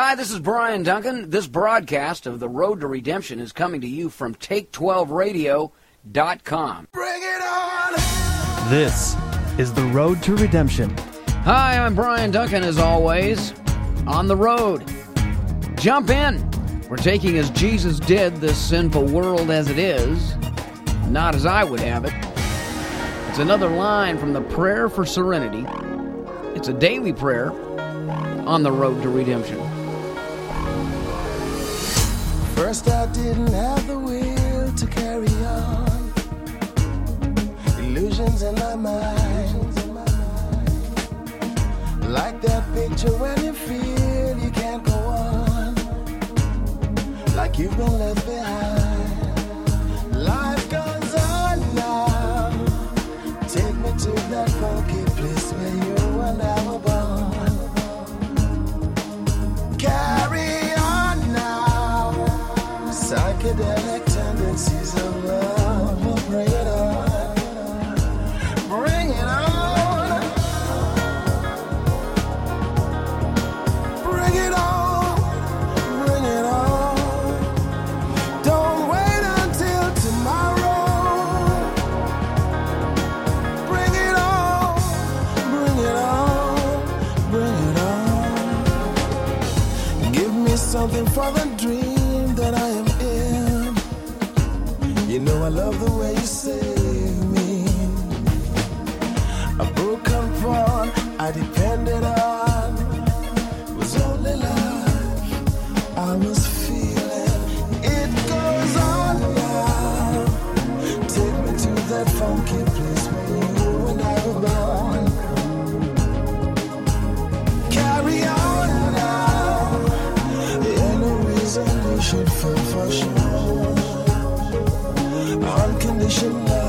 Hi, this is Brian Duncan. This broadcast of The Road to Redemption is coming to you from Take12Radio.com. Bring it on! This is The Road to Redemption. Hi, I'm Brian Duncan, as always, on the road. Jump in. We're taking as Jesus did this sinful world as it is, not as I would have it. It's another line from the Prayer for Serenity. It's a daily prayer on the road to redemption. First, I didn't have the will to carry on. Illusions in my mind. Like that picture when you feel you can't go on. Like you've been left behind. Should feel for sure. Unconditional. love,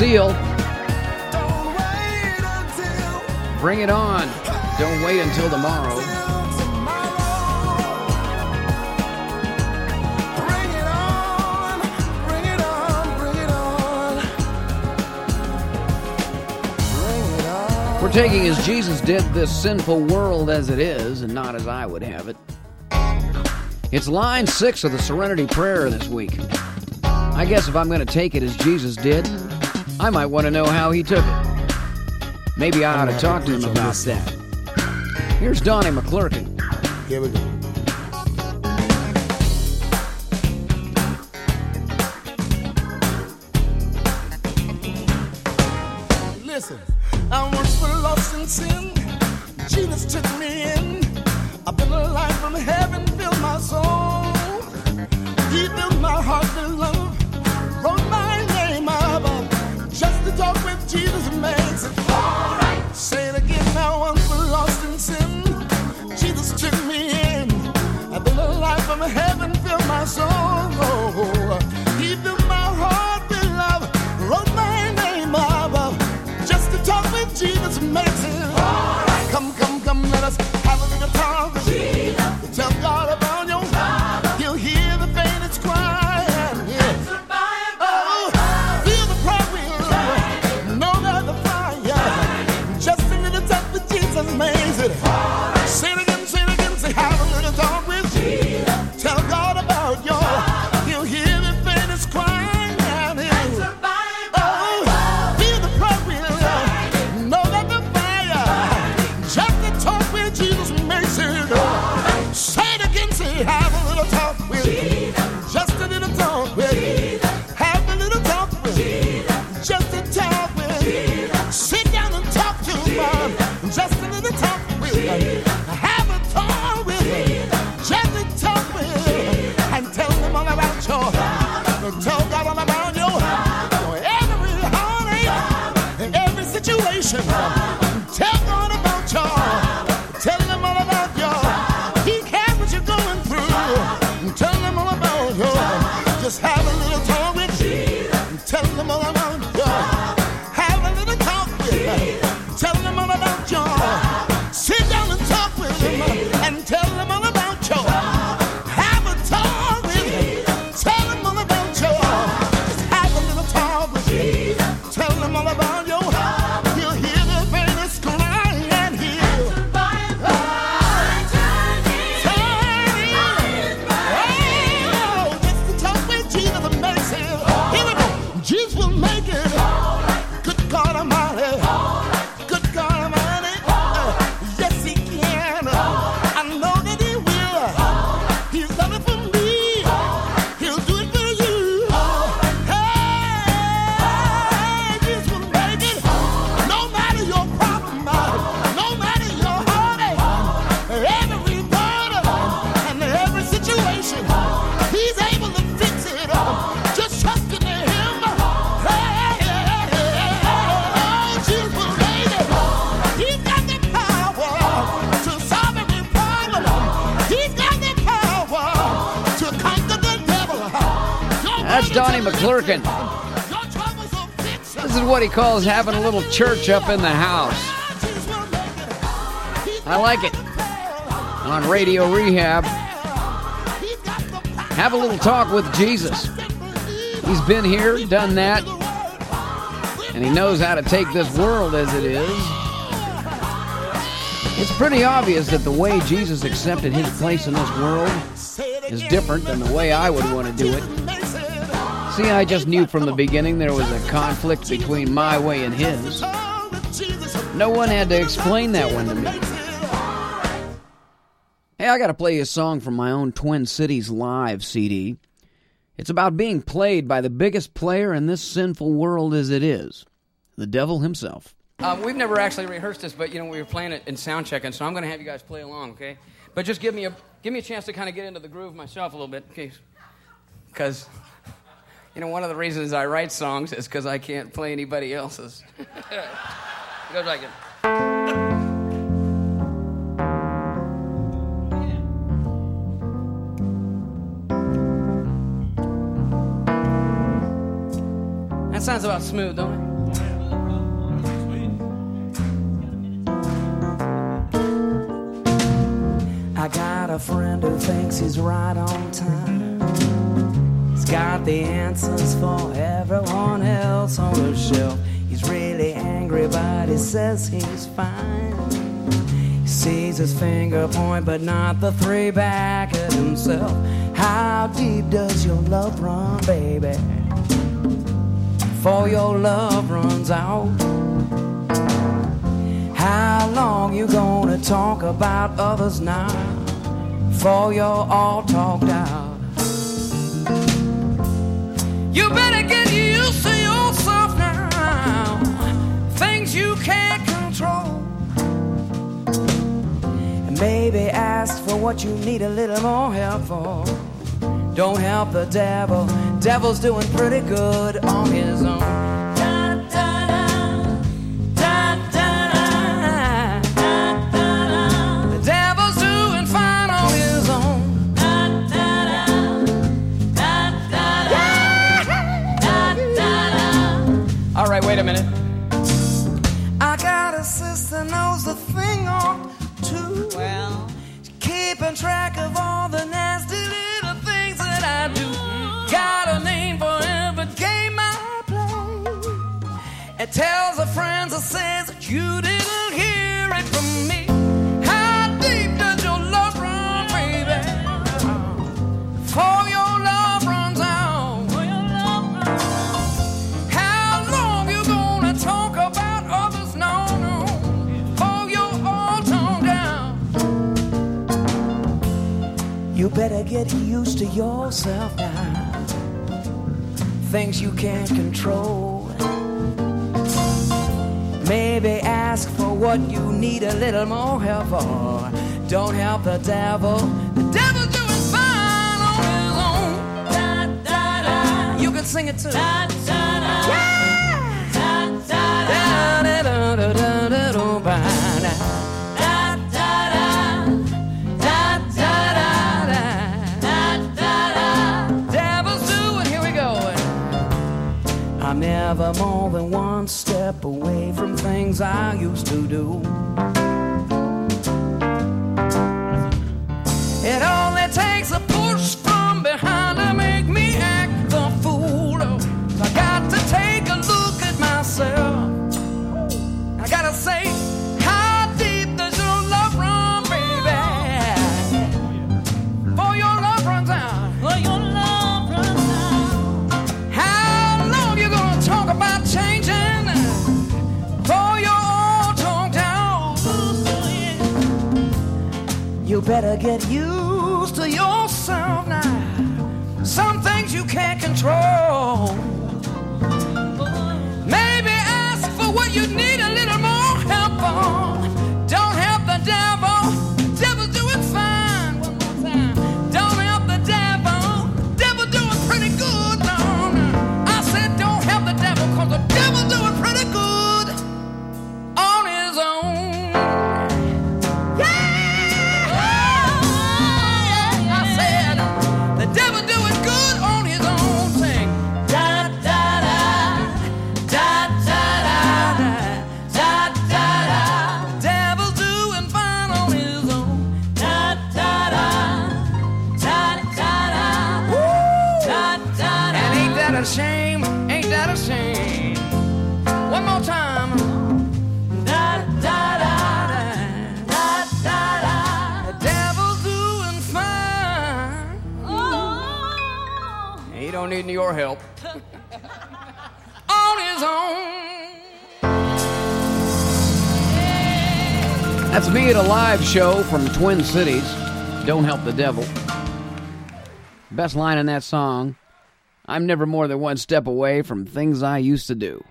Seal. Bring it on. Don't wait until tomorrow. We're taking as Jesus did this sinful world as it is, and not as I would have it. It's line six of the Serenity Prayer this week. I guess if I'm going to take it as Jesus did, I might want to know how he took it. Maybe I ought to talk to him about that. Here's Donnie McClurkin. Here we go. Listen, I once was lost in sin. Jesus took me in. I've been alive from heaven, filled my soul. He filled my heart with love, Say it again, I once was lost in sin. Jesus took me in. I've been alive from heaven, filled my soul. He filled my heart with love, wrote my name above. Just to talk with Jesus makes it alright. Come, come, come, let us Donnie McClurkin. This is what he calls having a little church up in the house. I like it. On Radio Rehab, have a little talk with Jesus. He's been here, done that, and he knows how to take this world as it is. It's pretty obvious that the way Jesus accepted his place in this world is different than the way I would want to do it. See, I just knew from the beginning there was a conflict between my way and his. No one had to explain that one to me. Hey, I got to play you a song from my own Twin Cities Live CD. It's about being played by the biggest player in this sinful world as it is the devil himself. Um, we've never actually rehearsed this, but you know we were playing it in sound checking, so I'm going to have you guys play along, okay? But just give me a give me a chance to kind of get into the groove myself a little bit, okay? Because you know one of the reasons I write songs is because I can't play anybody else's. it goes like. That sounds about smooth, don't it? I got a friend who thinks he's right on time. Got the answers for everyone else on the shelf. He's really angry, but he says he's fine. He sees his finger point, but not the three back at himself. How deep does your love run, baby? Before your love runs out. How long you gonna talk about others now? Before you're all talked out. You better get used to yourself now. Things you can't control. And maybe ask for what you need a little more help for. Don't help the devil. Devil's doing pretty good on his own. Things you can't control. Maybe ask for what you need a little more help for. Don't help the devil. The devil's doing fine on his own. Da, da, da. You can sing it too. Step away from things I used to do. Better get used to yourself now. Some things you can't control. Maybe ask for what you need That's me at a live show from Twin Cities. Don't help the devil. Best line in that song I'm never more than one step away from things I used to do.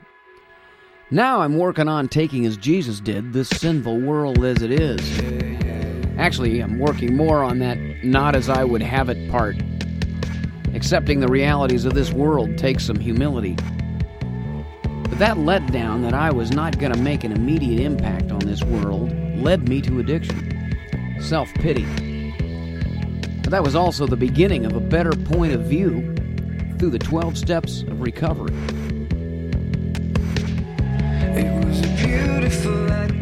Now I'm working on taking as Jesus did this sinful world as it is. Actually, I'm working more on that not as I would have it part. Accepting the realities of this world takes some humility. But that letdown that I was not going to make an immediate impact on this world led me to addiction, self pity. But that was also the beginning of a better point of view through the 12 steps of recovery. It was a beautiful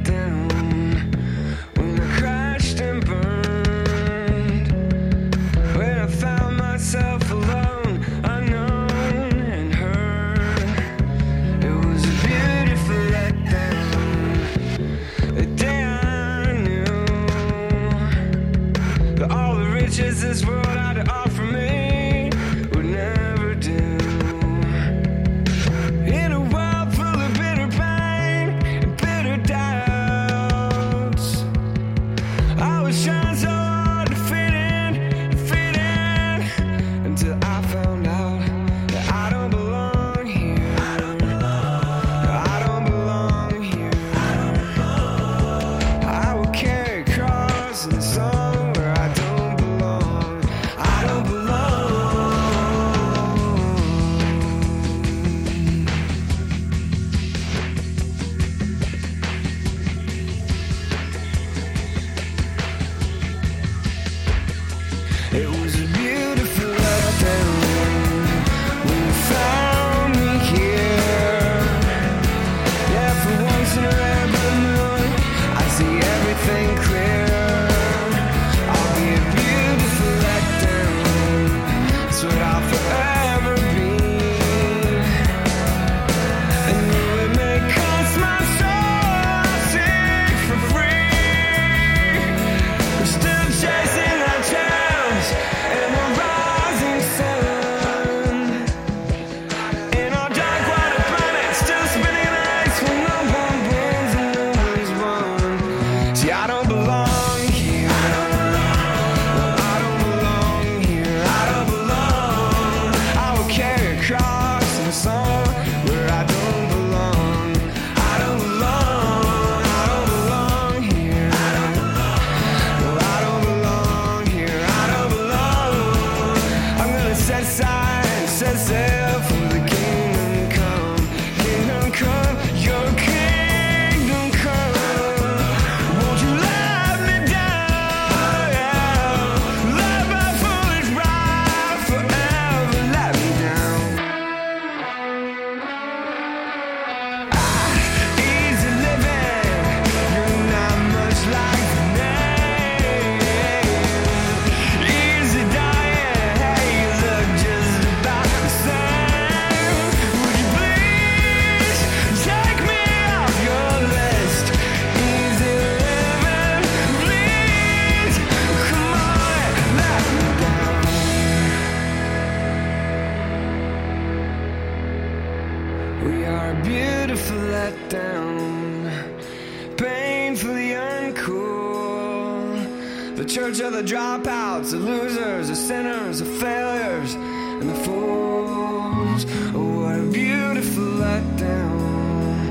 losers, the sinners, the failures, and the fools. Oh, what a beautiful letdown.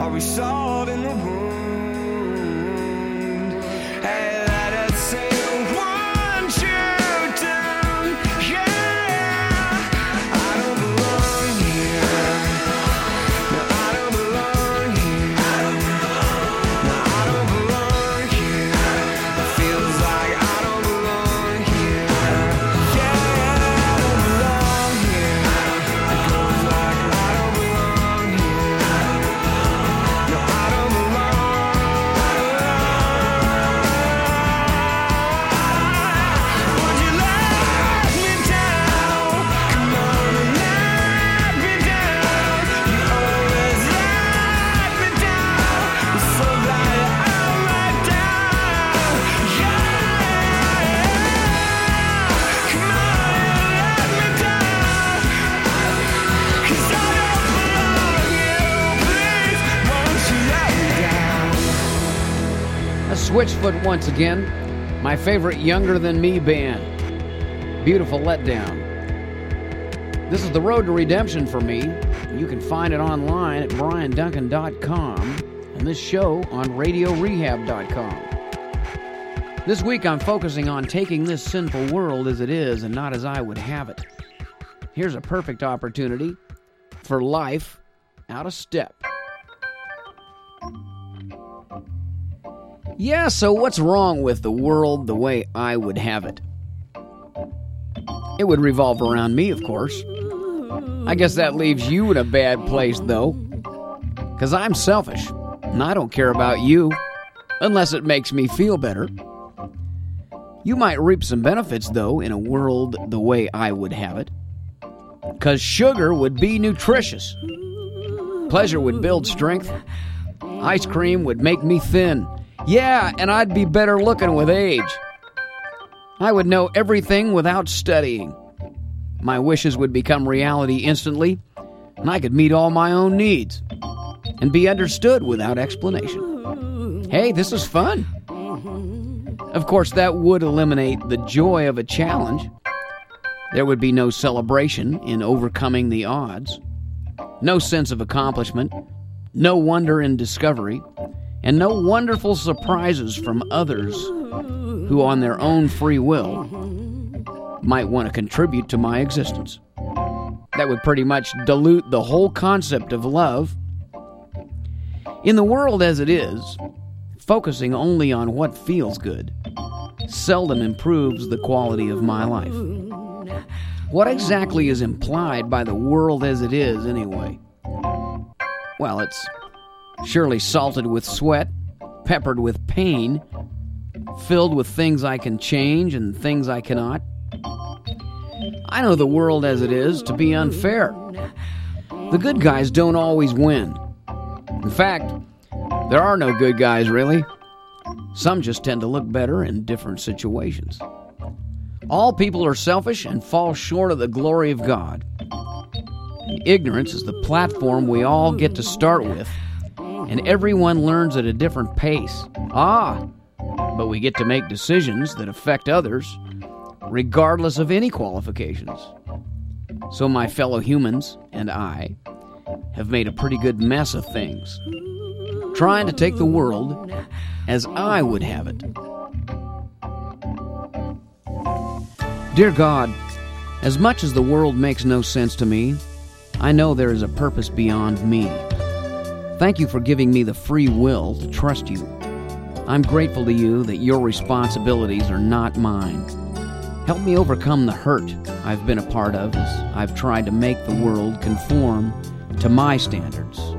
Are we sold in the room? Switchfoot once again. My favorite younger than me band. Beautiful letdown. This is the road to redemption for me. You can find it online at brianduncan.com and this show on radiorehab.com. This week I'm focusing on taking this sinful world as it is and not as I would have it. Here's a perfect opportunity for life out of step. Yeah, so what's wrong with the world the way I would have it? It would revolve around me, of course. I guess that leaves you in a bad place, though. Because I'm selfish, and I don't care about you, unless it makes me feel better. You might reap some benefits, though, in a world the way I would have it. Because sugar would be nutritious, pleasure would build strength, ice cream would make me thin. Yeah, and I'd be better looking with age. I would know everything without studying. My wishes would become reality instantly, and I could meet all my own needs and be understood without explanation. Hey, this is fun. Of course, that would eliminate the joy of a challenge. There would be no celebration in overcoming the odds, no sense of accomplishment, no wonder in discovery, and no wonderful surprises from others who, on their own free will, might want to contribute to my existence. That would pretty much dilute the whole concept of love. In the world as it is, focusing only on what feels good seldom improves the quality of my life. What exactly is implied by the world as it is, anyway? Well, it's surely salted with sweat, peppered with pain, filled with things I can change and things I cannot. I know the world as it is to be unfair. The good guys don't always win. In fact, there are no good guys, really. Some just tend to look better in different situations. All people are selfish and fall short of the glory of God. Ignorance is the platform we all get to start with, and everyone learns at a different pace. Ah, but we get to make decisions that affect others, regardless of any qualifications. So, my fellow humans and I have made a pretty good mess of things, trying to take the world as I would have it. Dear God, as much as the world makes no sense to me, I know there is a purpose beyond me. Thank you for giving me the free will to trust you. I'm grateful to you that your responsibilities are not mine. Help me overcome the hurt I've been a part of as I've tried to make the world conform to my standards.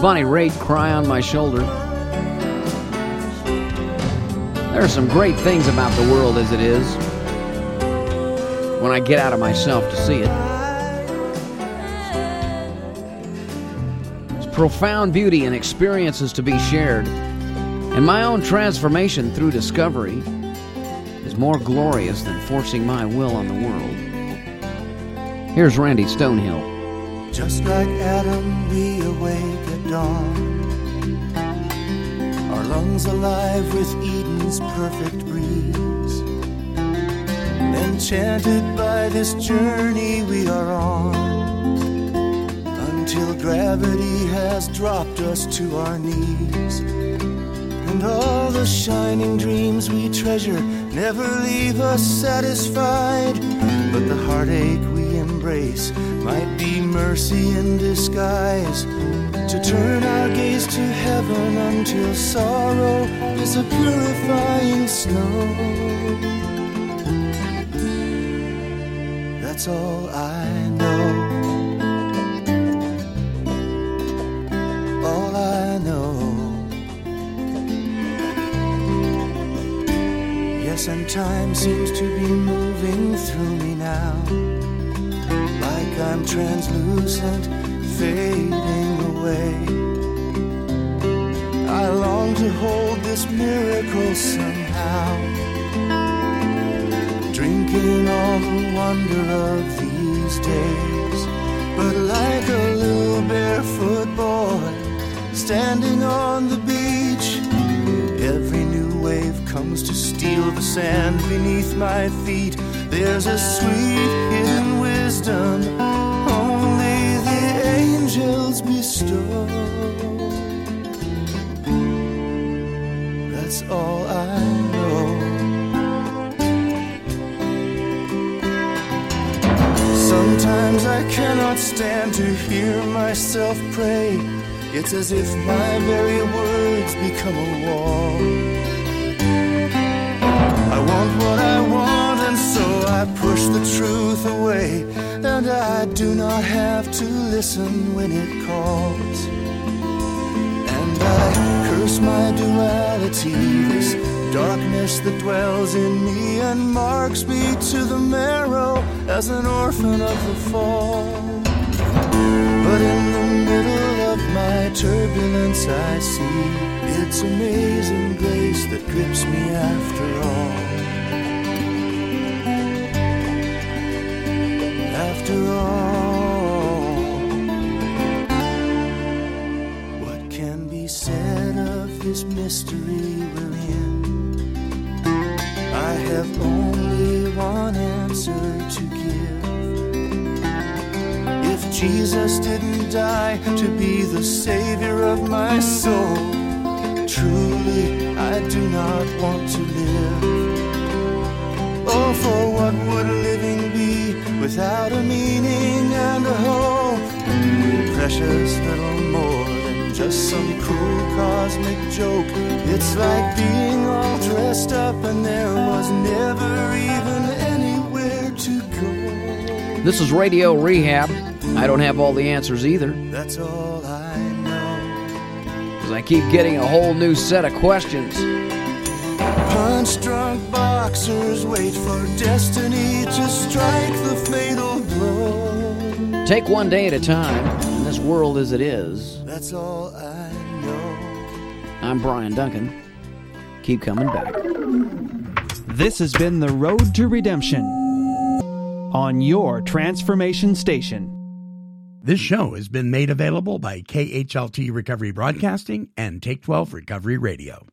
Bonnie Raitt cry on my shoulder. There are some great things about the world as it is when I get out of myself to see it. There's profound beauty and experiences to be shared, and my own transformation through discovery is more glorious than forcing my will on the world. Here's Randy Stonehill. Just like Adam, we awake at dawn. Our lungs alive with Eden's perfect breeze. Enchanted by this journey we are on. Until gravity has dropped us to our knees. And all the shining dreams we treasure never leave us satisfied. But the heartache we embrace might be mercy in disguise. To turn our gaze to heaven until sorrow is a purifying snow. That's all I know. All I know. Yes, and time seems to be moving through me now. Like I'm translucent, fading away. I long to hold this miracle somehow. Drinking all the wonder of these days. But like a little barefoot boy standing on the beach, every new wave comes to steal the sand beneath my feet. There's a sweet hidden wisdom only the angels That's all I know. Sometimes I cannot stand to hear myself pray. It's as if my very words become a wall. I want what I want, and so I push the truth away. And I do not have to listen when it calls. And I curse my duality, this darkness that dwells in me and marks me to the marrow as an orphan of the fall. But in the middle of my turbulence, I see its amazing grace that grips me after all. After all, what can be said of this mystery we're in? I have only one answer to give. If Jesus didn't die to be the Savior of my soul, truly I do not want to live. Oh, for what would living without a meaning and a hope? Precious little more than just some cruel cosmic joke. It's like being all dressed up and there was never even anywhere to go. This is Radio Rehab. I don't have all the answers either, That's all I know. because I keep getting a whole new set of questions. Punch drunk boxers wait for destiny to strike the fatal blow. Take one day at a time, in this world as it is. That's all I know. I'm Brian Duncan. Keep coming back. This has been The Road to Redemption on your transformation station. This show has been made available by KHLT Recovery Broadcasting and Take 12 Recovery Radio.